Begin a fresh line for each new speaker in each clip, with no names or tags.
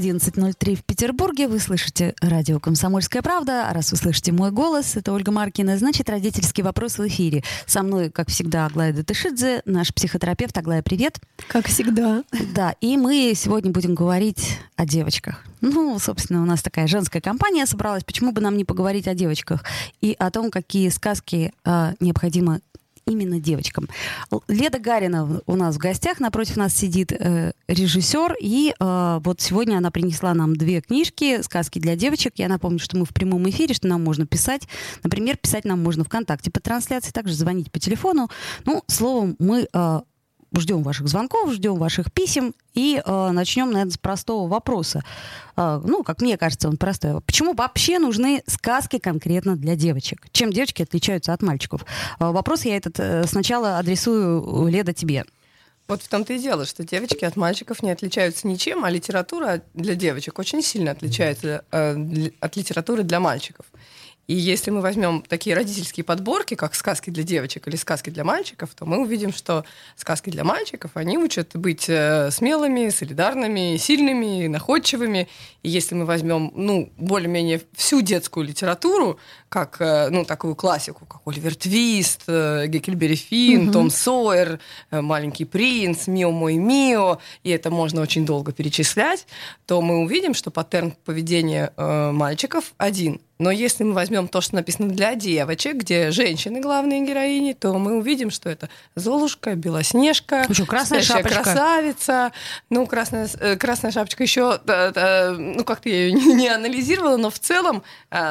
11.03 в Петербурге. Вы слышите радио «Комсомольская правда». А раз вы слышите мой голос, это Ольга Маркина, значит, родительский вопрос в эфире. Со мной, как всегда, Аглая Датышидзе, наш психотерапевт. Аглая, привет.
Как всегда.
Да, и мы сегодня будем говорить о девочках. Ну, собственно, у нас такая женская компания собралась. Почему бы нам не поговорить о девочках и о том, какие сказки э, необходимо именно девочкам. Леда Гарина у нас в гостях, напротив нас сидит э, режиссер, и э, вот сегодня она принесла нам две книжки «Сказки для девочек». Я напомню, что мы в прямом эфире, что нам можно писать. Например, писать нам можно ВКонтакте по трансляции, также звонить по телефону. Ну, словом, мы э, ждем ваших звонков, ждем ваших писем и э, начнем, наверное, с простого вопроса. Э, ну, как мне кажется, он простой. Почему вообще нужны сказки конкретно для девочек? Чем девочки отличаются от мальчиков? Э, вопрос я этот э, сначала адресую, Леда, тебе.
Вот в том-то и дело, что девочки от мальчиков не отличаются ничем, а литература для девочек очень сильно отличается э, от литературы для мальчиков. И если мы возьмем такие родительские подборки, как сказки для девочек или сказки для мальчиков, то мы увидим, что сказки для мальчиков, они учат быть э, смелыми, солидарными, сильными, находчивыми. И если мы возьмем, ну, более-менее всю детскую литературу, как, э, ну, такую классику, как Оливер Твист, э, Геккельбери Финн, угу. Том Сойер, Маленький принц, Мио мой Мио, и это можно очень долго перечислять, то мы увидим, что паттерн поведения мальчиков один – но если мы возьмем то, что написано для девочек, где женщины главные героини, то мы увидим, что это Золушка, Белоснежка,
еще красная шапочка.
красавица. Ну, красная, э, красная шапочка еще, ну, как-то я ее не, анализировала, но в целом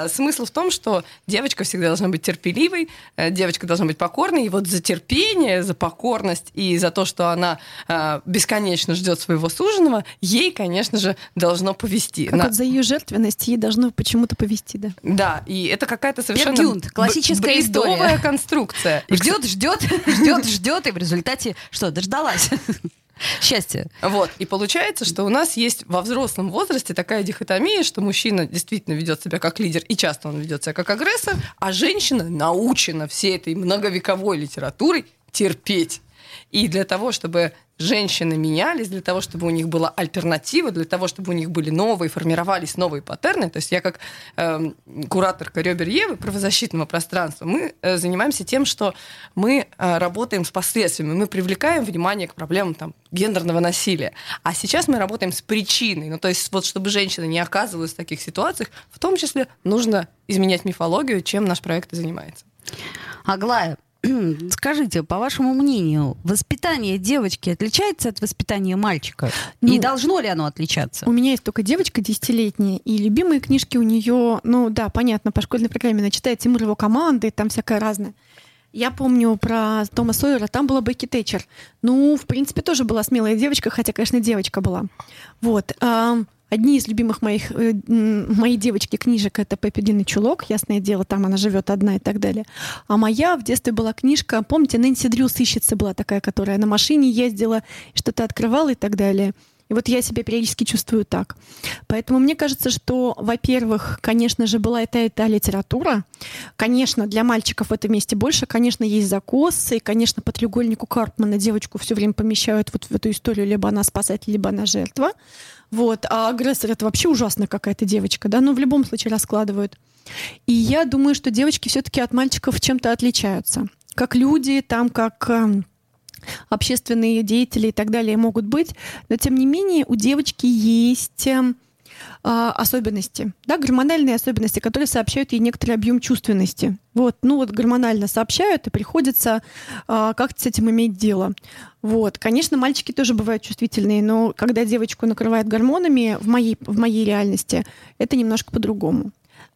смысл в том, что девочка всегда должна быть терпеливой, э, девочка должна быть покорной, и вот за терпение, за покорность и за то, что она а, бесконечно ждет своего суженого, ей, конечно же, должно повести.
Как На... вот за ее жертвенность ей должно почему-то повести, да.
Да, и это какая-то совершенно
Пергюнт, классическая история.
конструкция.
Ждет, ждет, ждет, ждет, и в результате что, дождалась? Счастье.
Вот. И получается, что у нас есть во взрослом возрасте такая дихотомия, что мужчина действительно ведет себя как лидер, и часто он ведет себя как агрессор, а женщина научена всей этой многовековой литературой терпеть. И для того, чтобы женщины менялись, для того, чтобы у них была альтернатива, для того, чтобы у них были новые, формировались новые паттерны. То есть я как э, кураторка Ребер Евы правозащитного пространства, мы э, занимаемся тем, что мы э, работаем с последствиями, мы привлекаем внимание к проблемам там, гендерного насилия. А сейчас мы работаем с причиной. Ну, то есть вот чтобы женщины не оказывались в таких ситуациях, в том числе нужно изменять мифологию, чем наш проект и занимается.
Аглая, Скажите, по вашему мнению, воспитание девочки отличается от воспитания мальчика? Ну, и должно ли оно отличаться?
У меня есть только девочка десятилетняя, и любимые книжки у нее, ну да, понятно, по школьной программе она читает Тимур его команды, там всякое разное. Я помню про Тома Сойера, там была Бекки Тэтчер. Ну, в принципе, тоже была смелая девочка, хотя, конечно, девочка была. Вот. Одни из любимых моих, э, моей девочки книжек это Пеппи Длинный чулок, ясное дело, там она живет одна и так далее. А моя в детстве была книжка, помните, Нэнси Дрю сыщица была такая, которая на машине ездила, что-то открывала и так далее. И вот я себя периодически чувствую так. Поэтому мне кажется, что, во-первых, конечно же, была и та, и та литература. Конечно, для мальчиков в этом месте больше. Конечно, есть закосы. И, конечно, по треугольнику Карпмана девочку все время помещают вот в эту историю. Либо она спасатель, либо она жертва. Вот. А агрессор — это вообще ужасная какая-то девочка, да? Но в любом случае раскладывают. И я думаю, что девочки все-таки от мальчиков чем-то отличаются. Как люди, там, как эм, общественные деятели и так далее могут быть, но тем не менее у девочки есть эм, а, особенности, да, гормональные особенности, которые сообщают ей некоторый объем чувственности. Вот, ну вот гормонально сообщают, и приходится а, как-то с этим иметь дело. Вот, конечно, мальчики тоже бывают чувствительные, но когда девочку накрывает гормонами в моей, в моей реальности, это немножко по-другому.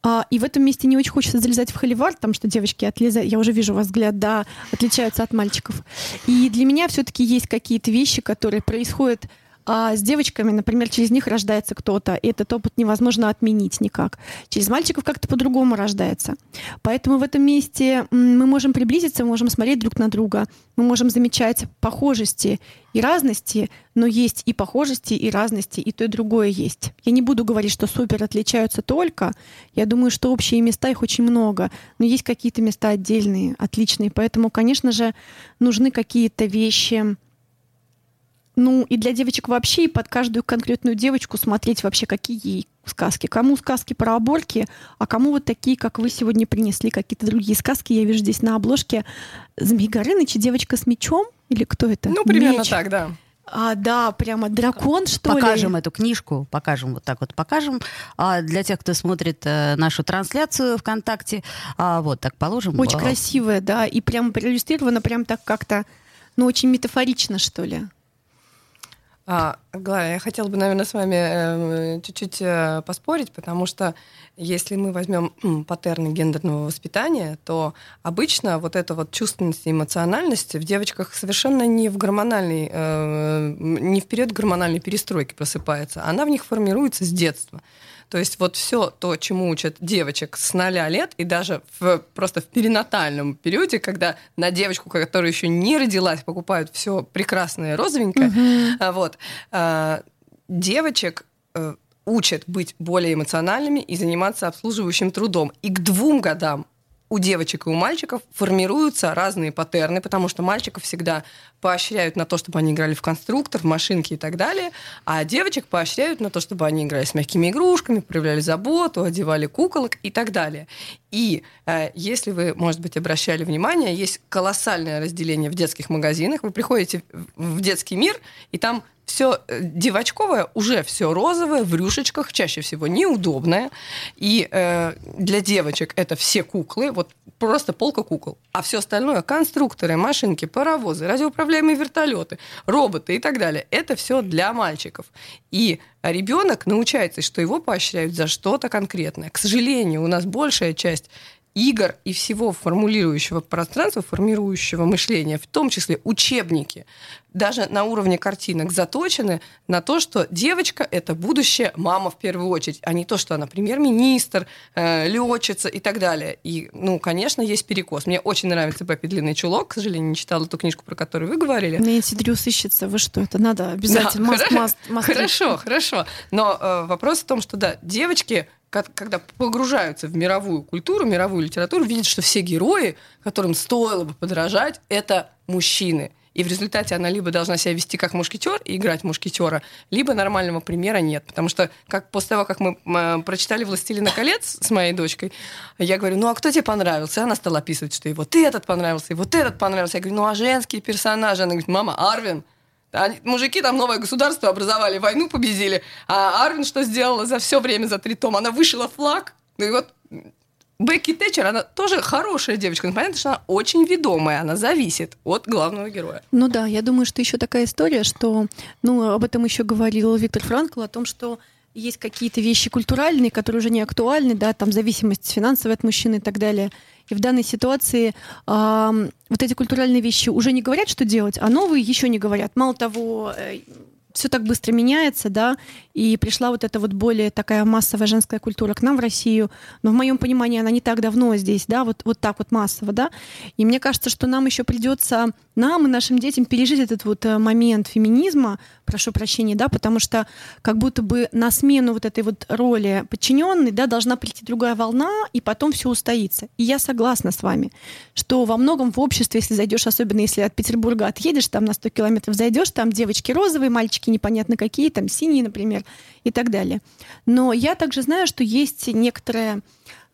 А, и в этом месте не очень хочется залезать в холивар, потому что девочки отлезают, я уже вижу вас взгляд, да, отличаются от мальчиков. И для меня все-таки есть какие-то вещи, которые происходят А с девочками, например, через них рождается кто-то, и этот опыт невозможно отменить никак. Через мальчиков как-то по-другому рождается. Поэтому в этом месте мы можем приблизиться, мы можем смотреть друг на друга, мы можем замечать похожести и разности, но есть и похожести, и разности, и то, и другое есть. Я не буду говорить, что супер отличаются только. Я думаю, что общие места, их очень много, но есть какие-то места отдельные, отличные. Поэтому, конечно же, нужны какие-то вещи, ну, и для девочек вообще, и под каждую конкретную девочку смотреть вообще, какие ей сказки. Кому сказки про оборки, а кому вот такие, как вы сегодня принесли, какие-то другие сказки. Я вижу здесь на обложке Змей Горыныч и девочка с мечом. Или кто это?
Ну, примерно
Меч.
так, да.
А, да, прямо дракон, что
покажем
ли?
эту книжку, покажем вот так вот, покажем. А для тех, кто смотрит э, нашу трансляцию ВКонтакте, а, вот так положим.
Очень
А,
красивая, да, и прям проиллюстрировано прям так как-то, ну, очень метафорично, что ли.
А, Глая, я хотела бы, наверное, с вами э, чуть-чуть э, поспорить, потому что если мы возьмем м, паттерны гендерного воспитания, то обычно вот эта вот чувственность и эмоциональность в девочках совершенно не в гормональной, э, не в период гормональной перестройки просыпается, она в них формируется с детства. То есть вот все то, чему учат девочек с 0 лет, и даже в, просто в перинатальном периоде, когда на девочку, которая еще не родилась, покупают все прекрасное розовенькое, а, вот, а, девочек э, учат быть более эмоциональными и заниматься обслуживающим трудом. И к двум годам у девочек и у мальчиков формируются разные паттерны, потому что мальчиков всегда поощряют на то, чтобы они играли в конструктор, в машинки и так далее, а девочек поощряют на то, чтобы они играли с мягкими игрушками, проявляли заботу, одевали куколок и так далее. И э, если вы, может быть, обращали внимание, есть колоссальное разделение в детских магазинах. Вы приходите в детский мир, и там все девочковое, уже все розовое, в рюшечках, чаще всего неудобное. И э, для девочек это все куклы, вот просто полка кукол. А все остальное конструкторы, машинки, паровозы, радиоуправляемые вертолеты, роботы и так далее. Это все для мальчиков. И ребенок научается, что его поощряют за что-то конкретное. К сожалению, у нас большая часть игр и всего формулирующего пространства, формирующего мышления, в том числе учебники, даже на уровне картинок заточены на то, что девочка — это будущая мама в первую очередь, а не то, что она премьер-министр, э, летчица и так далее. И, ну, конечно, есть перекос. Мне очень нравится Пеппи Длинный чулок. К сожалению, не читала ту книжку, про которую вы говорили.
Нэнси Дрю сыщется. Вы что, это надо обязательно.
Да,
Must-
хоро-
must- must read.
Хорошо, хорошо. Но э, вопрос в том, что да, девочки, когда погружаются в мировую культуру, мировую литературу, видят, что все герои, которым стоило бы подражать, это мужчины. И в результате она либо должна себя вести как мушкетер и играть мушкетера, либо нормального примера нет. Потому что как, после того, как мы м, прочитали «Властелина колец» с моей дочкой, я говорю, ну а кто тебе понравился? И она стала описывать, что и вот этот понравился, и вот этот понравился. Я говорю, ну а женские персонажи? Она говорит, мама, Арвин, они- мужики там новое государство образовали, войну победили. А Арвин что сделала за все время, за три тома? Она вышила флаг. И вот Бекки Тэтчер, она тоже хорошая девочка, но понятно, что она очень ведомая, она зависит от главного героя.
Ну да, я думаю, что еще такая история, что, ну, об этом еще говорил Виктор Франкл, о том, что есть какие-то вещи культуральные, которые уже не актуальны, да, там зависимость финансовая от мужчины и так далее. И в данной ситуации ам, вот эти культуральные вещи уже не говорят, что делать, а новые еще не говорят. Мало того, все так быстро меняется, да, и пришла вот эта вот более такая массовая женская культура к нам в Россию, но в моем понимании она не так давно здесь, да, вот, вот так вот массово, да, и мне кажется, что нам еще придется, нам и нашим детям пережить этот вот э, момент феминизма, прошу прощения, да, потому что как будто бы на смену вот этой вот роли подчиненной, да, должна прийти другая волна, и потом все устоится. И я согласна с вами, что во многом в обществе, если зайдешь, особенно если от Петербурга отъедешь, там на 100 километров зайдешь, там девочки розовые, мальчики непонятно какие, там синие, например, и так далее. Но я также знаю, что есть некоторая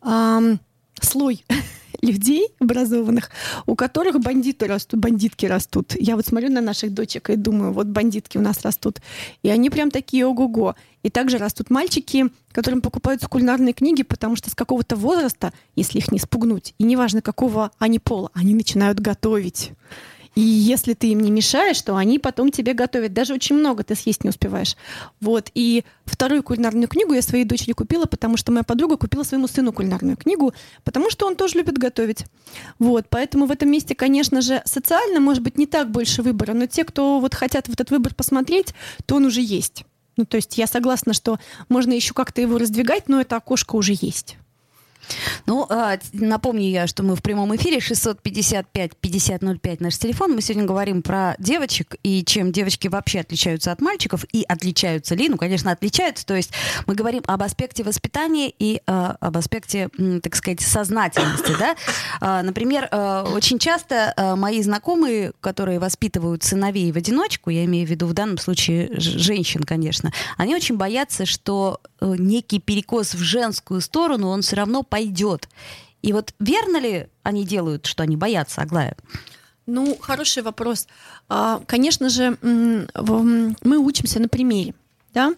ам, слой людей образованных, у которых бандиты растут, бандитки растут. Я вот смотрю на наших дочек и думаю, вот бандитки у нас растут. И они прям такие ого-го. И также растут мальчики, которым покупаются кулинарные книги, потому что с какого-то возраста, если их не спугнуть, и неважно какого они пола, они начинают готовить. И если ты им не мешаешь, то они потом тебе готовят. Даже очень много ты съесть не успеваешь. Вот. И вторую кулинарную книгу я своей дочери купила, потому что моя подруга купила своему сыну кулинарную книгу, потому что он тоже любит готовить. Вот. Поэтому в этом месте, конечно же, социально, может быть, не так больше выбора, но те, кто вот хотят в этот выбор посмотреть, то он уже есть. Ну, то есть я согласна, что можно еще как-то его раздвигать, но это окошко уже есть.
Ну, а, напомню я, что мы в прямом эфире 655-5005 наш телефон. Мы сегодня говорим про девочек и чем девочки вообще отличаются от мальчиков и отличаются ли. Ну, конечно, отличаются. То есть мы говорим об аспекте воспитания и а, об аспекте, так сказать, сознательности. Да? А, например, очень часто мои знакомые, которые воспитывают сыновей в одиночку, я имею в виду в данном случае женщин, конечно, они очень боятся, что э, некий перекос в женскую сторону, он все равно пойдет. И вот верно ли они делают, что они боятся, Аглая?
Ну, хороший вопрос. А, конечно же, мы учимся на примере. Да?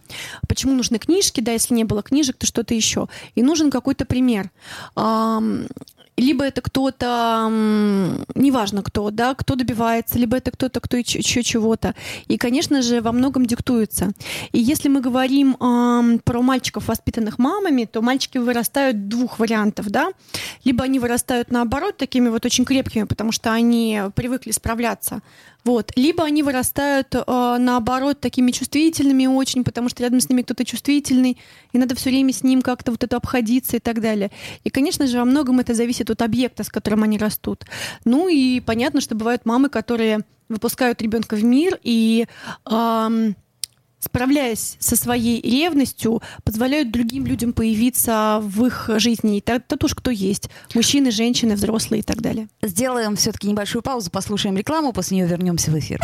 Почему нужны книжки, да, если не было книжек, то что-то еще. И нужен какой-то пример либо это кто-то, неважно кто, да, кто добивается, либо это кто-то, кто еще чего-то. И, конечно же, во многом диктуется. И если мы говорим э, про мальчиков, воспитанных мамами, то мальчики вырастают двух вариантов, да. Либо они вырастают наоборот такими вот очень крепкими, потому что они привыкли справляться вот. Либо они вырастают, э, наоборот, такими чувствительными очень, потому что рядом с ними кто-то чувствительный, и надо все время с ним как-то вот это обходиться и так далее. И, конечно же, во многом это зависит от объекта, с которым они растут. Ну и понятно, что бывают мамы, которые выпускают ребенка в мир и эм, справляясь со своей ревностью, позволяют другим людям появиться в их жизни. И тут уж кто есть. Мужчины, женщины, взрослые и так далее.
Сделаем все-таки небольшую паузу, послушаем рекламу, после нее вернемся в эфир.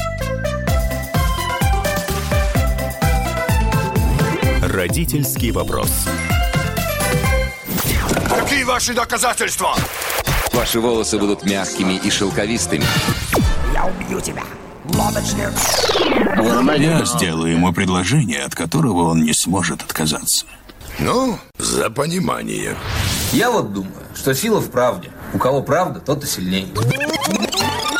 Родительский вопрос.
Какие ваши доказательства?
Ваши волосы будут мягкими и шелковистыми.
Я убью тебя.
Я сделаю ему предложение, от которого он не сможет отказаться.
Ну, за понимание.
Я вот думаю, что сила в правде. У кого правда, тот и сильнее.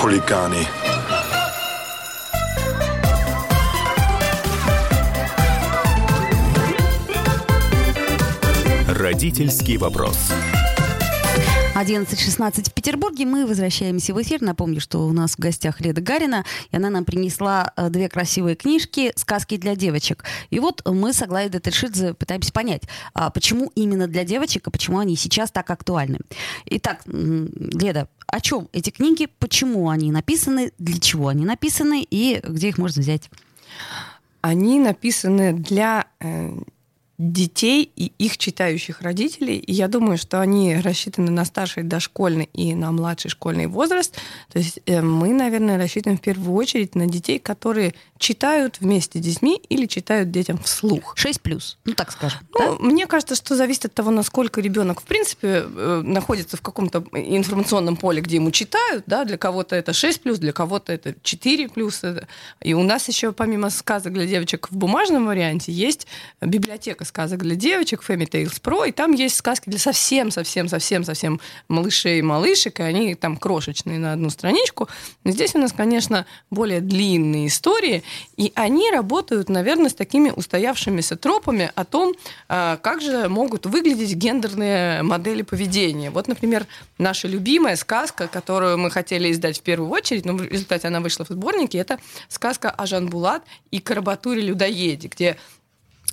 Хулиганы.
Родительский вопрос.
11.16 в Петербурге. Мы возвращаемся в эфир. Напомню, что у нас в гостях Леда Гарина, и она нам принесла э, две красивые книжки «Сказки для девочек». И вот мы с Аглаей Детельшидзе пытаемся понять, а почему именно для девочек, и почему они сейчас так актуальны. Итак, Леда, о чем эти книги, почему они написаны, для чего они написаны и где их можно взять?
Они написаны для э, детей и их читающих родителей. И я думаю, что они рассчитаны на старший дошкольный и на младший школьный возраст. То есть э, мы, наверное, рассчитываем в первую очередь на детей, которые читают вместе с детьми или читают детям вслух.
6 плюс, ну так скажем.
Ну, да? Мне кажется, что зависит от того, насколько ребенок в принципе э, находится в каком-то информационном поле, где ему читают. Да? Для кого-то это 6 плюс, для кого-то это 4 плюс. И у нас еще помимо сказок для девочек в бумажном варианте есть библиотека сказок для девочек, Fairy Tales Pro, и там есть сказки для совсем-совсем-совсем-совсем малышей и малышек, и они там крошечные на одну страничку. Здесь у нас, конечно, более длинные истории, и они работают, наверное, с такими устоявшимися тропами о том, а, как же могут выглядеть гендерные модели поведения. Вот, например, наша любимая сказка, которую мы хотели издать в первую очередь, но в результате она вышла в сборнике, это сказка о Жан Булат и Карабатуре-людоеде, где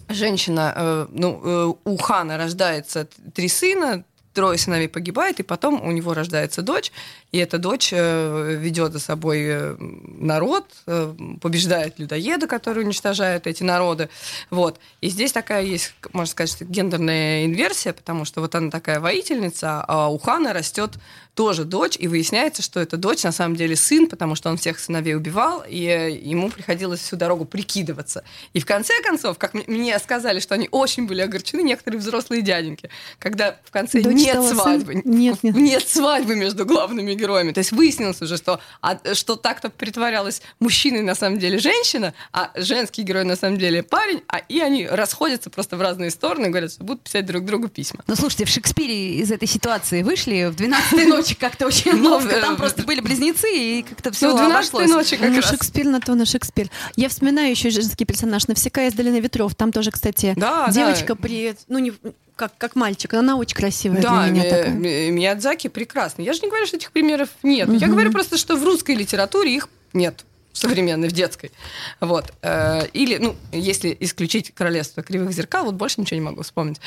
женщина, э, ну, э, у хана рождается три сына, трое сыновей погибает, и потом у него рождается дочь, и эта дочь э, ведет за собой э, народ, э, побеждает людоеда, который уничтожает эти народы. Вот. И здесь такая есть, можно сказать, гендерная инверсия, потому что вот она такая воительница, а у хана растет тоже дочь, и выясняется, что эта дочь на самом деле сын, потому что он всех сыновей убивал, и ему приходилось всю дорогу прикидываться. И в конце концов, как мне сказали, что они очень были огорчены, некоторые взрослые дяденьки, когда в конце дочь нет свадьбы. Сын?
Нет, нет.
Нет свадьбы между главными героями. То есть выяснилось уже, что, а, что так-то притворялась мужчиной на самом деле женщина, а женский герой на самом деле парень, а и они расходятся просто в разные стороны и говорят, что будут писать друг другу письма.
Ну, слушайте, в Шекспире из этой ситуации вышли в 12 ночи как-то очень ну, ловко. Там просто были близнецы, и как-то все
ну, 12 ночи как
ну,
раз.
Шекспир на то, на Шекспир. Я вспоминаю еще женский персонаж «Навсекая из долины ветров». Там тоже, кстати, девочка при... Ну, не, как, как мальчик, она очень красивая
да,
для меня такая.
Миядзаки прекрасный. Я же не говорю, что этих примеров нет. Угу. Я говорю просто, что в русской литературе их нет современной, в детской. Вот. Э, или, ну, если исключить королевство кривых зеркал, вот больше ничего не могу вспомнить.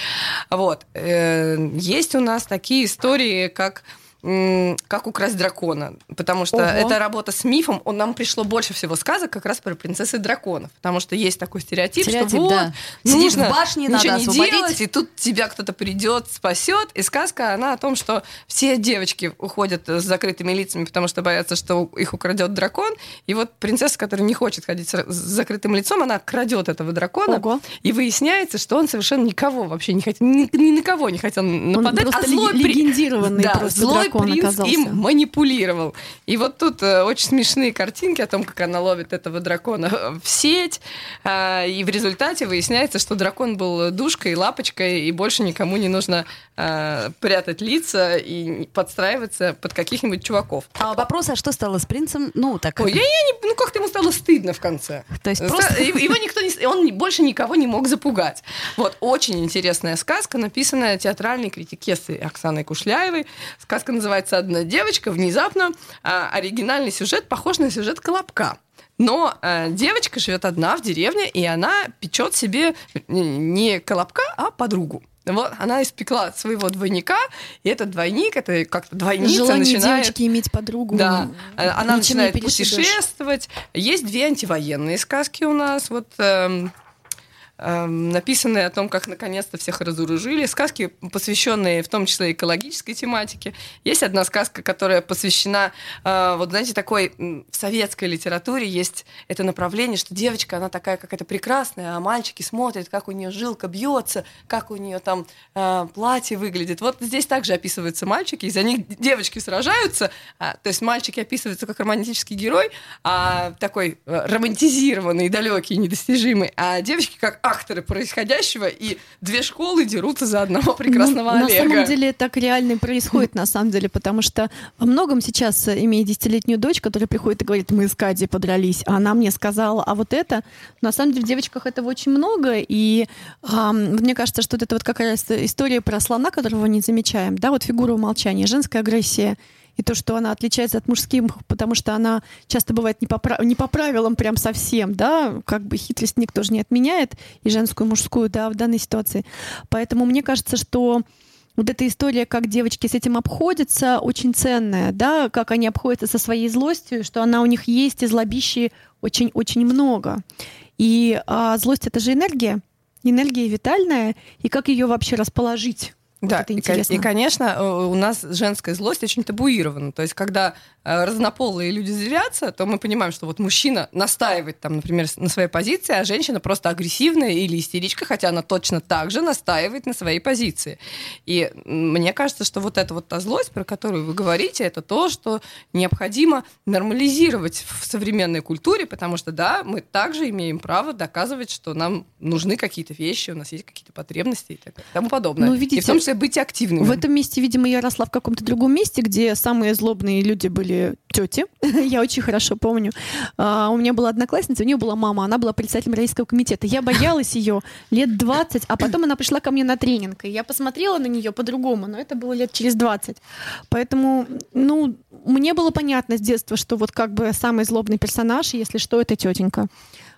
Вот. Э, есть у нас такие истории, как как украсть дракона, потому что Ого. эта работа с мифом, он нам пришло больше всего сказок как раз про принцессы драконов, потому что есть такой стереотип,
стереотип
что вот,
да.
нужно
в башне,
ничего
надо
не делать, и тут тебя кто-то придет, спасет, и сказка она о том, что все девочки уходят с закрытыми лицами, потому что боятся, что их украдет дракон, и вот принцесса, которая не хочет ходить с закрытым лицом, она крадет этого дракона,
Ого.
и выясняется, что он совершенно никого вообще не хотел, ни, ни на кого не хотел нападать,
он
а злой
легендированный
да,
просто
злой
дракон
принц
оказался.
им манипулировал. И вот тут э, очень смешные картинки о том, как она ловит этого дракона в сеть. Э, и в результате выясняется, что дракон был душкой, лапочкой, и больше никому не нужно э, прятать лица и подстраиваться под каких-нибудь чуваков.
А вопрос, а что стало с принцем? Ну, так...
Ой, я, я не, ну как-то ему стало стыдно в конце.
То есть просто...
Его никто не... Он больше никого не мог запугать. Вот, очень интересная сказка, написанная театральной критикессой Оксаной Кушляевой. Сказка называется «Одна девочка». Внезапно а, оригинальный сюжет похож на сюжет «Колобка». Но э, девочка живет одна в деревне, и она печет себе не колобка, а подругу. Вот она испекла своего двойника, и этот двойник, это как-то двойница
Желание
начинает...
девочки иметь подругу.
Да, она
ничем
начинает путешествовать. Есть две антивоенные сказки у нас. Вот эм, написанные о том, как наконец-то всех разоружили. Сказки, посвященные в том числе экологической тематике. Есть одна сказка, которая посвящена, э, вот знаете, такой в советской литературе есть это направление, что девочка, она такая какая-то прекрасная, а мальчики смотрят, как у нее жилка бьется, как у нее там э, платье выглядит. Вот здесь также описываются мальчики, и за них девочки сражаются. А, то есть мальчики описываются как романтический герой, а такой э, романтизированный, далекий, недостижимый, а девочки как акторы происходящего, и две школы дерутся за одного прекрасного
ну,
Олега.
На самом деле так реально происходит, на самом деле, потому что во многом сейчас, э, имея десятилетнюю дочь, которая приходит и говорит, мы с Кадей подрались, а она мне сказала, а вот это, на самом деле в девочках этого очень много, и а, мне кажется, что вот это вот как раз история про слона, которого не замечаем, да, вот фигура умолчания, женская агрессия, и то, что она отличается от мужских, потому что она часто бывает не по, не по правилам прям совсем, да, как бы хитрость никто же не отменяет, и женскую, и мужскую, да, в данной ситуации. Поэтому мне кажется, что вот эта история, как девочки с этим обходятся, очень ценная, да, как они обходятся со своей злостью, что она у них есть, и злобищи очень-очень много. И а, злость — это же энергия, энергия витальная, и как ее вообще расположить? Вот
да,
это
и,
интересно.
и, конечно, у нас женская злость очень табуирована. То есть, когда э, разнополые люди злятся, то мы понимаем, что вот мужчина настаивает, там, например, на своей позиции, а женщина просто агрессивная или истеричка, хотя она точно так же настаивает на своей позиции. И мне кажется, что вот эта вот та злость, про которую вы говорите, это то, что необходимо нормализировать в современной культуре, потому что, да, мы также имеем право доказывать, что нам нужны какие-то вещи, у нас есть какие-то потребности и так и тому подобное.
Ну, видите,
и в том числе быть активными.
В этом месте, видимо, я росла в каком-то другом месте, где самые злобные люди были тети. я очень хорошо помню. А, у меня была одноклассница, у нее была мама, она была председателем родительского комитета. Я боялась ее лет 20, а потом она пришла ко мне на тренинг, и я посмотрела на нее по-другому, но это было лет через 20. Поэтому, ну, мне было понятно с детства, что вот как бы самый злобный персонаж, если что, это тетенька.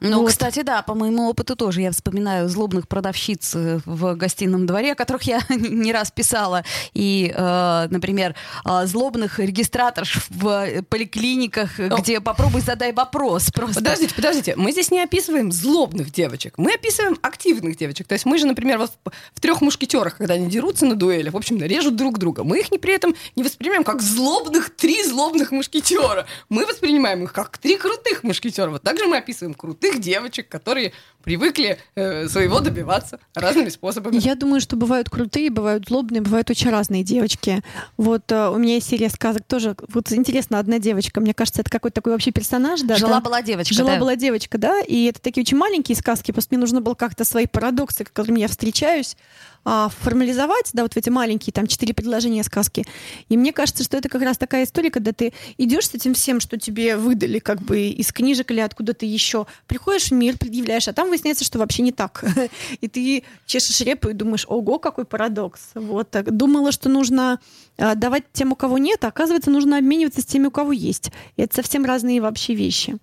Ну,
Вот.
кстати, да, по моему опыту тоже я вспоминаю злобных продавщиц э, в гостином дворе, которых я не раз писала. И, э, например, э, злобных регистраторш в поликлиниках, где попробуй задай вопрос. Просто.
Подождите, подождите. Мы здесь не описываем злобных девочек. Мы описываем активных девочек. То есть мы же, например, вот в, трех мушкетерах, когда они дерутся на дуэлях, в общем, режут друг друга. Мы их не при этом не воспринимаем как злобных, три злобных мушкетера. Мы воспринимаем их как три крутых мушкетера. Вот также мы описываем крутых девочек, которые привыкли э, своего добиваться разными способами.
Я думаю, что бывают крутые, бывают злобные, бывают очень разные девочки. Вот э, у меня есть серия сказок тоже. Вот интересно, одна девочка, мне кажется, это какой-то такой вообще персонаж, да?
Жила-была девочка,
Жила-была девочка, да, и это такие очень маленькие сказки, просто мне нужно было как-то свои парадоксы, с которыми я встречаюсь, а, формализовать, да, вот в эти маленькие там четыре предложения сказки. И мне кажется, что это как раз такая история, когда ты идешь с этим всем, что тебе выдали как бы из книжек или откуда-то еще, приходишь в мир, предъявляешь, а там выясняется, что вообще не так. И ты чешешь репу и думаешь, ого, какой парадокс. Вот. Думала, что нужно а, давать тем, у кого нет, а оказывается, нужно обмениваться с теми, у кого есть. И это совсем разные вообще вещи.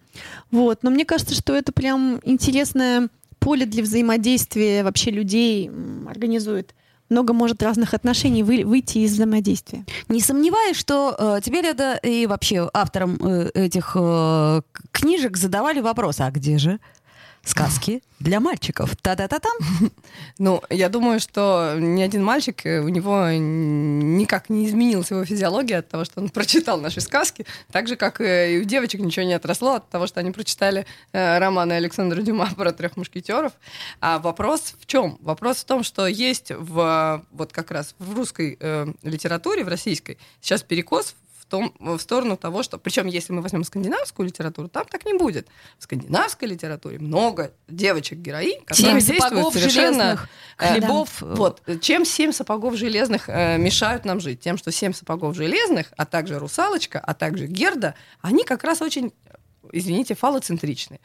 Вот. Но мне кажется, что это прям интересная поле для взаимодействия вообще людей организует много может разных отношений вы, выйти из взаимодействия.
Не сомневаюсь, что э, тебе, Леда, и вообще авторам э, этих э, книжек задавали вопрос, а где же сказки для мальчиков. Та-та-та-там.
Ну, я думаю, что ни один мальчик, э, у него никак не изменилась его физиология от того, что он прочитал наши сказки, так же, как и у девочек ничего не отросло от того, что они прочитали э, романы Александра Дюма про трех мушкетеров. А вопрос в чем? Вопрос в том, что есть в вот как раз в русской э, литературе, в российской, сейчас перекос том, в сторону того, что... Причем, если мы возьмем скандинавскую литературу, там так не будет. В скандинавской литературе много девочек-героинь, которые
семь
действуют совершенно...
Железных, хлебов.
Да. Вот. Чем семь сапогов железных э, мешают нам жить? Тем, что семь сапогов железных, а также русалочка, а также Герда, они как раз очень извините, фалоцентричные.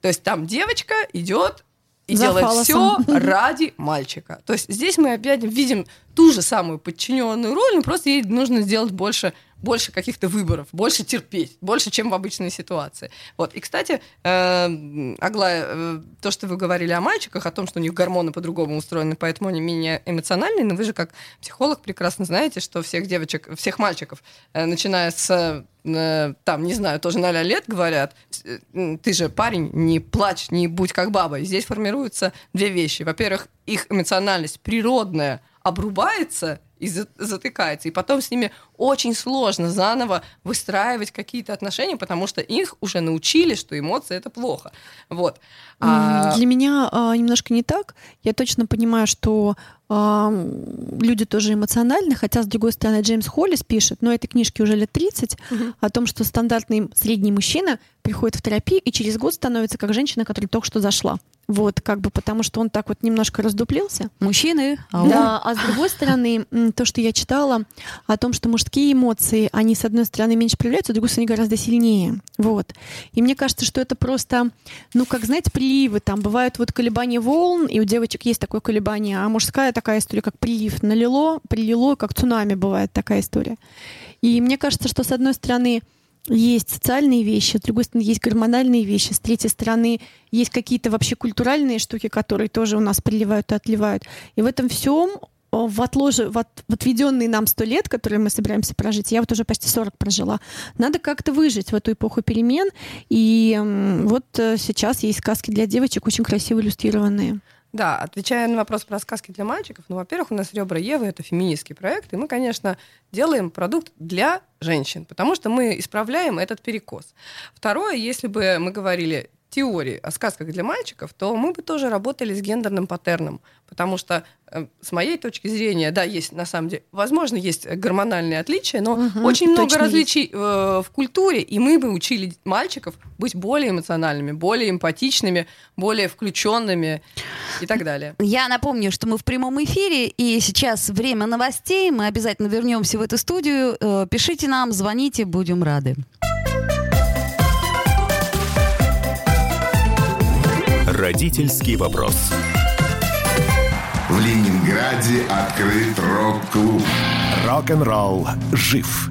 То есть там девочка идет и За делает фалосом. все ради мальчика. То есть здесь мы опять видим ту же самую подчиненную роль, но просто ей нужно сделать больше больше каких-то выборов, больше терпеть, больше, чем в обычной ситуации. Вот. И, кстати, э, Аглая, э, то, что вы говорили о мальчиках, о том, что у них гормоны по-другому устроены, поэтому они менее эмоциональные, но вы же как психолог прекрасно знаете, что всех девочек, всех мальчиков, э, начиная с э, там, не знаю, тоже 0 лет говорят, э, ты же парень, не плачь, не будь как баба. И здесь формируются две вещи. Во-первых, их эмоциональность природная обрубается, и затыкается. И потом с ними очень сложно заново выстраивать какие-то отношения, потому что их уже научили, что эмоции это плохо. Вот.
А... Для меня а, немножко не так. Я точно понимаю, что а, люди тоже эмоциональны, хотя, с другой стороны, Джеймс Холлис пишет, но этой книжке уже лет 30, угу. о том, что стандартный средний мужчина приходит в терапию и через год становится как женщина, которая только что зашла. Вот, как бы, потому что он так вот немножко раздуплился.
Мужчины.
А да, а с другой стороны, то, что я читала о том, что мужские эмоции, они, с одной стороны, меньше проявляются, с другой стороны, гораздо сильнее. Вот. И мне кажется, что это просто, ну, как, знаете, приливы. Там бывают вот колебания волн, и у девочек есть такое колебание, а мужская такая история, как прилив. Налило, прилило, как цунами бывает такая история. И мне кажется, что, с одной стороны, есть социальные вещи, с другой стороны, есть гормональные вещи, с третьей стороны, есть какие-то вообще культуральные штуки, которые тоже у нас приливают и отливают. И в этом всем в, отложе, в, от, в отведенные нам сто лет, которые мы собираемся прожить, я вот уже почти 40 прожила, надо как-то выжить в эту эпоху перемен. И вот э, сейчас есть сказки для девочек, очень красиво иллюстрированные.
Да, отвечая на вопрос про сказки для мальчиков, ну, во-первых, у нас «Ребра Евы» — это феминистский проект, и мы, конечно, делаем продукт для женщин, потому что мы исправляем этот перекос. Второе, если бы мы говорили теории о сказках для мальчиков, то мы бы тоже работали с гендерным паттерном, потому что э, с моей точки зрения, да, есть на самом деле, возможно, есть гормональные отличия, но угу, очень много различий э, в культуре, и мы бы учили мальчиков быть более эмоциональными, более эмпатичными, более включенными и так далее.
Я напомню, что мы в прямом эфире, и сейчас время новостей, мы обязательно вернемся в эту студию. Э, пишите нам, звоните, будем рады.
Родительский вопрос.
В Ленинграде открыт рок-клуб.
Рок-н-ролл жив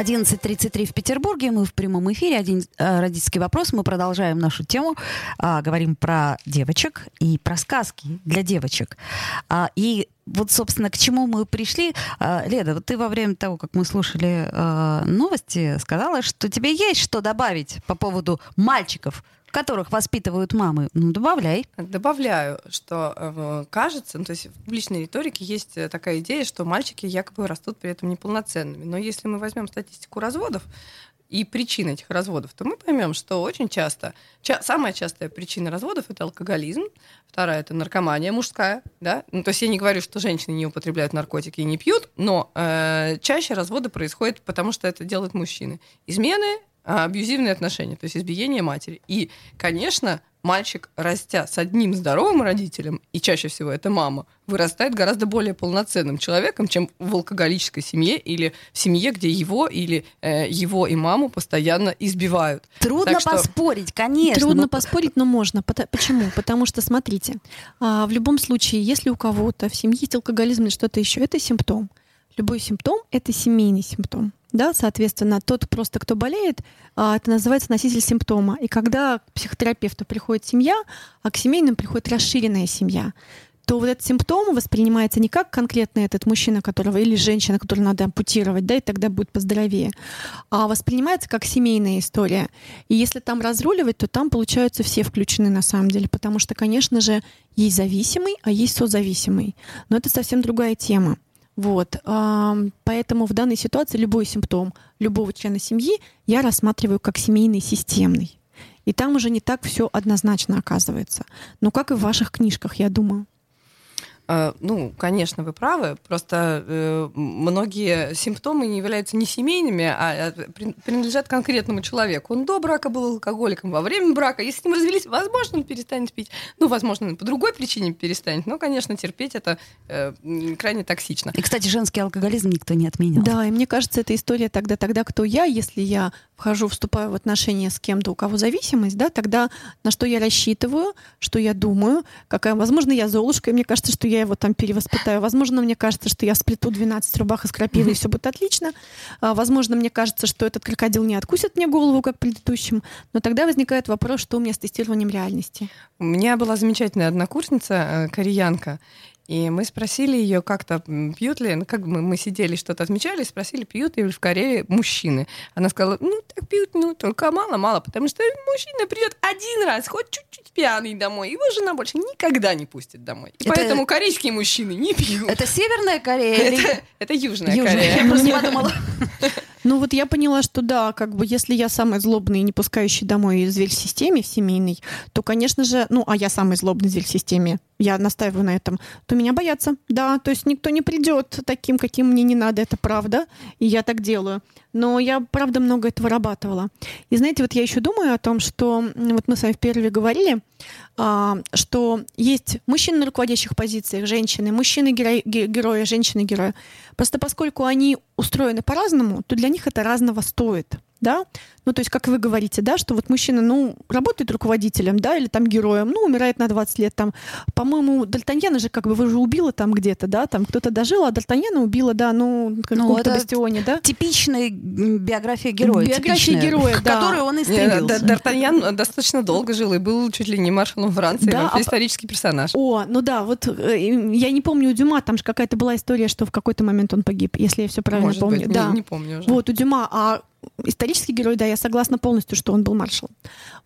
11.33 в Петербурге. Мы в прямом эфире. Один э, родительский вопрос. Мы продолжаем нашу тему. А, говорим про девочек и про сказки для девочек. А, и вот, собственно, к чему мы пришли. А, Леда, вот ты во время того, как мы слушали а, новости, сказала, что тебе есть что добавить по поводу мальчиков которых воспитывают мамы. Ну, добавляй.
Добавляю, что э, кажется, ну, то есть в публичной риторике есть э, такая идея, что мальчики якобы растут при этом неполноценными. Но если мы возьмем статистику разводов, и причин этих разводов, то мы поймем, что очень часто, ча- самая частая причина разводов это алкоголизм, вторая это наркомания мужская, да, ну, то есть я не говорю, что женщины не употребляют наркотики и не пьют, но э, чаще разводы происходят, потому что это делают мужчины. Измены, абьюзивные отношения, то есть избиение матери. И, конечно, мальчик, растя с одним здоровым родителем, и чаще всего это мама, вырастает гораздо более полноценным человеком, чем в алкоголической семье или в семье, где его или э, его и маму постоянно избивают.
Трудно
Так что-
поспорить, конечно.
Трудно
но-
поспорить, но можно. Почему? Потому что, смотрите, а, в любом случае, если у кого-то в семье есть алкоголизм или что-то еще, это симптом. Любой симптом — это семейный симптом. Да, соответственно, тот просто, кто болеет, а, это называется носитель симптома. И когда к психотерапевту приходит семья, а к семейным приходит расширенная семья, то вот этот симптом воспринимается не как конкретно этот мужчина, которого или женщина, которую надо ампутировать, да, и тогда будет поздоровее, а воспринимается как семейная история. И если там разруливать, то там, получаются, все включены на самом деле, потому что, конечно же, есть зависимый, а есть созависимый. Но это совсем другая тема. Вот. Поэтому в данной ситуации любой симптом любого члена семьи я рассматриваю как семейный системный. И там уже не так все однозначно оказывается. Ну, как и в ваших книжках, я думаю.
Э, Ну, конечно, вы правы. Просто э, многие симптомы не являются не семейными, а при- принадлежат конкретному человеку. Он до брака был алкоголиком, во время брака. Если с ним развелись, возможно, он перестанет пить. Ну, возможно, он по другой причине перестанет. Но, конечно, терпеть это э, крайне токсично.
И, кстати, женский алкоголизм никто не отменял.
Да, и мне кажется, эта история тогда, тогда кто я, если я вхожу, вступаю в отношения с кем-то, у кого зависимость, да, тогда на что я рассчитываю, что я думаю, какая, возможно, я Золушка, и мне кажется, что я его там перевоспитаю, возможно, мне кажется, что я сплету 12 рубах из крапивы, и все будет отлично, А, возможно, мне кажется, что этот крокодил не откусит мне голову, как предыдущим, но тогда возникает вопрос, что у меня с тестированием реальности.
У меня была замечательная однокурсница, э, кореянка, и мы спросили ее как-то, пьют ли, ну, как мы, мы сидели, что-то отмечали, спросили, пьют ли в Корее мужчины. Она сказала, ну, так пьют, ну, только мало-мало, потому что мужчина придет один раз, хоть чуть-чуть пьяный домой, его жена больше никогда не пустит домой. И
Это-
поэтому корейские мужчины не пьют.
Это Северная Корея или...
Это, это Южная,
Южная.
Корея.
Я просто подумала.
Ну вот я поняла, что да, как бы если я самый злобный и не пускающий домой зверь в системе, в семейной, то, конечно же, ну, а я самый злобный зверь в системе, я настаиваю на этом, то меня боятся. Да, то есть никто не придет таким, каким мне не надо, это правда, и я так делаю. Но я, правда, много этого вырабатывала. И знаете, вот я еще думаю о том, что вот мы с вами в первые говорили, а, что есть мужчины на руководящих позициях, женщины, мужчины герои, ге- герои, женщины герои. Просто поскольку они устроены по-разному, то для них это разного стоит. Да? Ну, то есть, как вы говорите, да, что вот мужчина, ну, работает руководителем, да, или там героем, ну, умирает на 20 лет, там, по-моему, Д'Артаньяна же как бы вы же убила там где-то, да, там кто-то дожил, а Д'Артаньяна убила, да, ну, в каком-то
это
бастионе, да.
Типичная биография героя.
Биография героя, да.
которой он и
Не,
стремился.
Д'Артаньян достаточно долго жил и был чуть ли не маршалом Франции,
Да,
вообще
а-
исторический персонаж.
О, ну да, вот э, я не помню у Дюма, там же какая-то была история, что в какой-то момент он погиб, если я все правильно
Может
помню.
быть, не-
да.
не помню уже.
Вот у Дюма, а исторический герой, да, я согласна полностью, что он был маршалом.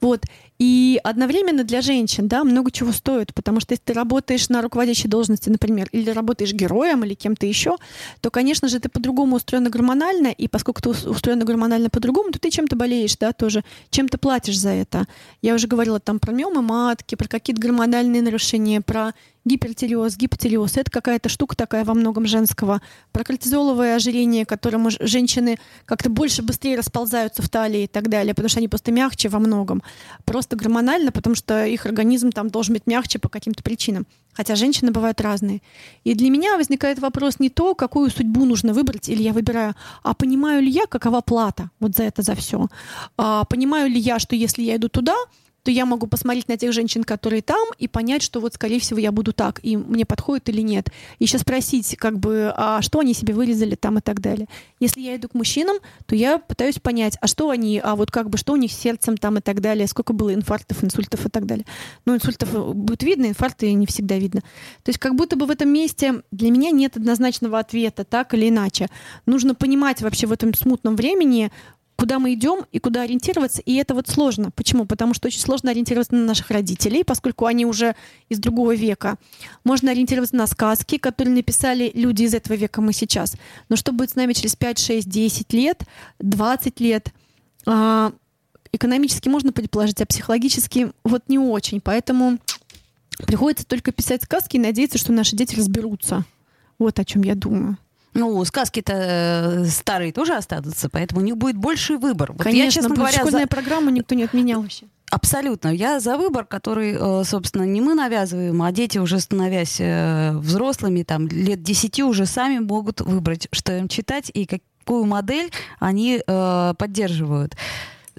Вот. И одновременно для женщин, да, много чего стоит, потому что если ты работаешь на руководящей должности, например, или работаешь героем или кем-то еще, то, конечно же, ты по-другому устроена гормонально, и поскольку ты устроена гормонально по-другому, то ты чем-то болеешь, да, тоже, чем ты платишь за это. Я уже говорила там про миомы матки, про какие-то гормональные нарушения, про гипертиреоз, гипотиреоз. Это какая-то штука такая во многом женского. Про кортизоловое ожирение, которым женщины как-то больше, быстрее расползаются в талии и так далее, потому что они просто мягче во многом. Просто гормонально, потому что их организм там должен быть мягче по каким-то причинам. Хотя женщины бывают разные. И для меня возникает вопрос не то, какую судьбу нужно выбрать, или я выбираю, а понимаю ли я, какова плата вот за это, за все. А понимаю ли я, что если я иду туда, то я могу посмотреть на тех женщин, которые там, и понять, что вот, скорее всего, я буду так, и мне подходит или нет. Еще спросить, как бы, а что они себе вырезали там и так далее. Если я иду к мужчинам, то я пытаюсь понять, а что они, а вот как бы, что у них с сердцем там и так далее, сколько было инфарктов, инсультов и так далее. Ну, инсультов э, будет видно, инфаркты не всегда видно. То есть как будто бы в этом месте для меня нет однозначного ответа, так или иначе. Нужно понимать вообще в этом смутном времени, куда мы идем и куда ориентироваться. И это вот сложно. Почему? Потому что очень сложно ориентироваться на наших родителей, поскольку они уже из другого века. Можно ориентироваться на сказки, которые написали люди из этого века, мы сейчас. Но что будет с нами через 5, 6, 10 лет, 20 лет? А, экономически можно предположить, а психологически вот не очень. Поэтому приходится только писать сказки и надеяться, что наши дети разберутся. Вот о чем я думаю.
Ну, сказки-то э, старые тоже останутся, поэтому у них будет больший выбор. Вот
Конечно, я, честно говоря, школьная за... программа никто не отменял вообще.
Абсолютно. Я за выбор, который, э, собственно, не мы навязываем, а дети, уже становясь э, взрослыми, там, лет десяти уже сами могут выбрать, что им читать и какую модель они поддерживают.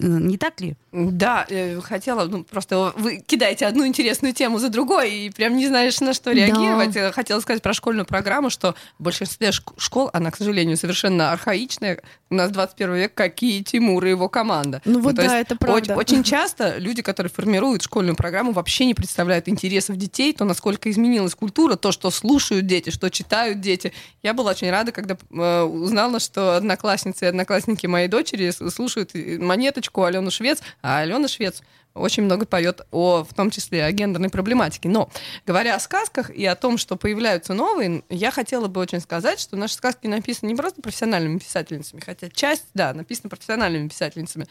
Не так ли?
Да, хотела, ну, просто вы кидаете одну интересную тему за другой, и прям не знаешь, на что реагировать. Да. Хотела сказать про школьную программу, что в большинстве школ, она, к сожалению, совершенно архаичная. У нас 21 век, какие Тимур и его команда.
Ну вот ну, да, это правда.
Очень, очень часто люди, которые формируют школьную программу, вообще не представляют интересов детей, то, насколько изменилась культура, то, что слушают дети, что читают дети. Я была очень рада, когда э, узнала, что одноклассницы и одноклассники моей дочери слушают монеточку Алену Швец, а Алена Швец очень много поет о, в том числе, о гендерной проблематике. Но говоря о сказках и о том, что появляются новые, я хотела бы очень сказать, что наши сказки написаны не просто профессиональными писательницами, хотя часть, да, написана профессиональными писательницами.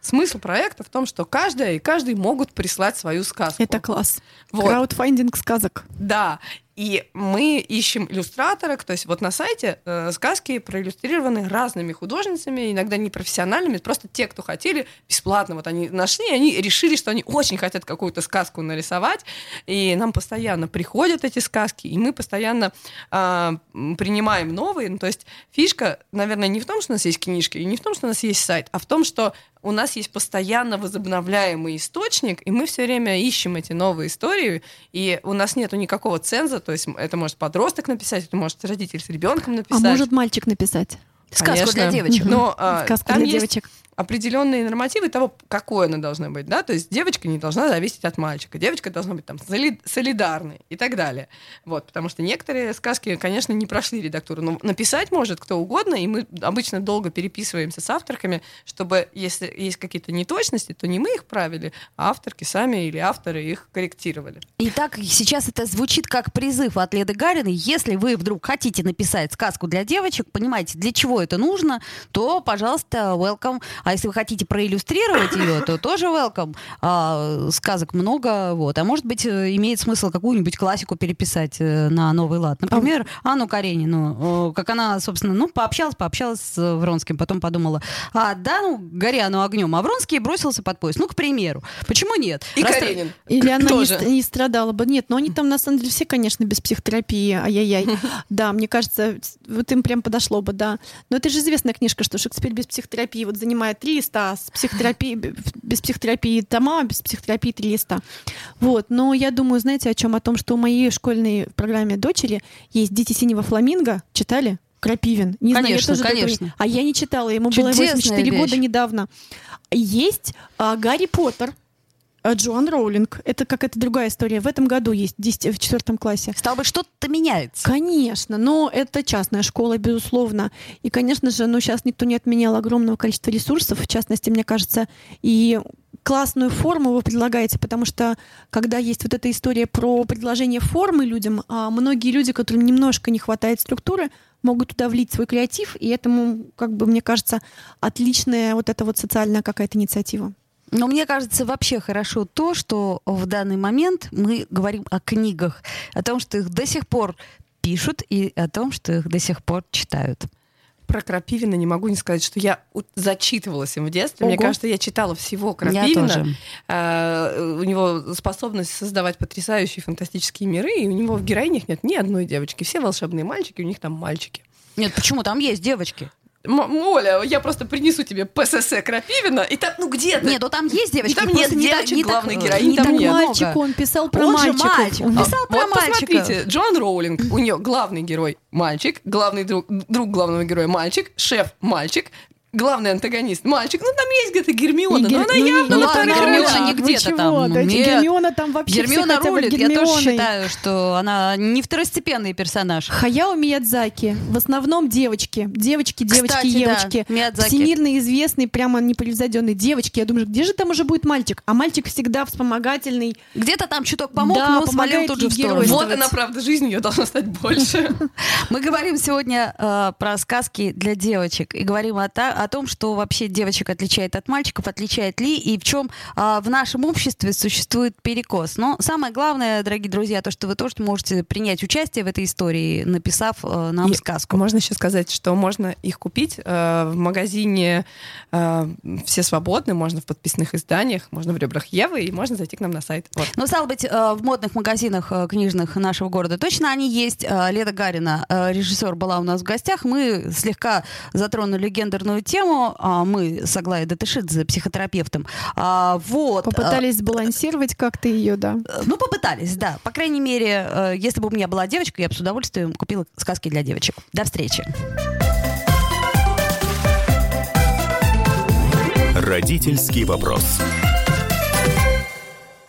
Смысл проекта в том, что каждая и каждый могут прислать свою сказку.
Это класс. Вот. Краудфандинг сказок.
Да. И мы ищем иллюстраторок, то есть вот на сайте э, сказки проиллюстрированы разными художницами, иногда не профессиональными, просто те, кто хотели бесплатно, вот они нашли, они решили, что они очень хотят какую-то сказку нарисовать, и нам постоянно приходят эти сказки, и мы постоянно э, принимаем новые, ну, то есть фишка, наверное, не в том, что у нас есть книжки, и не в том, что у нас есть сайт, а в том, что у нас есть постоянно возобновляемый источник, и мы все время ищем эти новые истории, и у нас нету никакого ценза, то есть это может подросток написать, это может родитель с ребенком написать.
А может мальчик написать?
Сказку Конечно. для девочек.
Но а, Сказку там для есть девочек определенные нормативы того, какой она должна быть, да, то есть девочка не должна зависеть от мальчика, девочка должна быть там солидарной и так далее, вот, потому что некоторые сказки, конечно, не прошли редактуру, но написать может кто угодно, и мы обычно долго переписываемся с авторками, чтобы, если есть какие-то неточности, то не мы их правили, а авторки сами или авторы их корректировали.
Итак, сейчас это звучит как призыв от Леды Гариной, если вы вдруг хотите написать сказку для девочек, понимаете, для чего это нужно, то, пожалуйста, welcome. А если вы хотите проиллюстрировать ее, то тоже welcome. А, сказок много, вот. А может быть, э, имеет смысл какую-нибудь классику переписать э, на новый лад. Например, Анну Каренину. Как она, собственно, ну, пообщалась, пообщалась с Вронским, потом подумала, а, да, ну, горя оно огнем. А Вронский бросился под поезд. Ну, к примеру. Почему нет?
И Раз Каренин.
Или она тоже. не, не страдала бы. Нет, но они там, на самом деле, все, конечно, без психотерапии. Ай-яй-яй. Да, мне кажется, вот им прям подошло бы, да. Но это же известная книжка, что Шекспир без психотерапии вот занимает три листа, с психотерапией, без психотерапии тома, без психотерапии три листа. Вот. Но я думаю, знаете, о чем? О том, что у моей школьной программе дочери есть «Дети синего фламинго». Читали? Крапивин.
Не конечно, знаю, я тоже
конечно. А я не читала, ему Чудесная было 84 вещь. года недавно. Есть а, Гарри Поттер. А Джоан Роулинг. Это какая-то другая история. В этом году есть в 10 в четвертом классе.
Стало быть, что-то меняется.
Конечно, но это частная школа, безусловно. И, конечно же, ну, сейчас никто не отменял огромного количества ресурсов, в частности, мне кажется, и классную форму вы предлагаете, потому что когда есть вот эта история про предложение формы людям, а многие люди, которым немножко не хватает структуры, могут туда влить свой креатив, и этому, как бы, мне кажется, отличная вот эта вот социальная какая-то инициатива.
Но мне кажется вообще хорошо то, что в данный момент мы говорим о книгах, о том, что их до сих пор пишут и о том, что их до сих пор читают.
Про Крапивина не могу не сказать, что я зачитывалась им в детстве. Мне
Ого.
кажется, я читала всего
Я
Крапивина.
тоже.
А, у него способность создавать потрясающие фантастические миры, и у него в героинях нет ни одной девочки. Все волшебные мальчики, у них там мальчики.
Нет, почему? Там есть девочки.
М- Оля, я просто принесу тебе ПСС Крапивина, и там, ну где-то...
Нет, ну там есть девочки.
Там нет
не так-
девочек,
не так-
главной
не
героини
так
там нет.
Мальчик, он писал про
Он же
мальчиков.
мальчик.
Он
А,
писал
Вот
про мальчиков.
посмотрите, Джоан Роулинг, у нее главный герой мальчик, главный друг, друг главного героя мальчик, шеф мальчик, главный антагонист мальчик. Ну там есть где-то Гермиона, но
Гер-
она
ну,
явно на
ладно, Гермиона не
Вы
где-то там.
Дайте
Нет.
Гермиона там вообще все
Гермиона
бы
рулит. Я тоже
Гермионой.
считаю, что она не второстепенный персонаж.
Хаяо Миядзаки. В основном девочки. Девочки, девочки,
Кстати,
девочки.
да, Миядзаки.
Всемирно известный, прямо непревзойденный девочки. Я думаю, где же там уже будет мальчик? А мальчик всегда вспомогательный.
Где-то там чуток помог,
Да,
но свалил тут же в сторону.
Вот она, правда, жизнь ее должна стать больше.
Мы говорим сегодня э, про сказки для девочек и говорим о, о том, что вообще девочек отличает от мальчиков, отличает ли и в чем а, в нашем обществе существует перекос. Но самое главное, дорогие друзья, то, что вы тоже можете принять участие в этой истории, написав э, нам
И
сказку.
Можно еще сказать, что можно их купить э, в магазине э, «Все свободны», можно в подписных изданиях, можно в «Ребрах Евы», и можно зайти к нам на сайт. Вот.
Но, стало быть, э, в модных магазинах э, книжных нашего города точно они есть. Э, Леда Гарина, э, режиссер, была у нас в гостях. Мы слегка затронули гендерную тему. А, Мы с Аглаей Датышидзе, психотерапевтом. А, Вот.
Попытались сбалансировать как-то ее, да.
Э, Ну, попытались, да. По крайней мере, э, если бы у меня была девочка, я бы с удовольствием купила сказки для девочек. До встречи.
Родительский вопрос.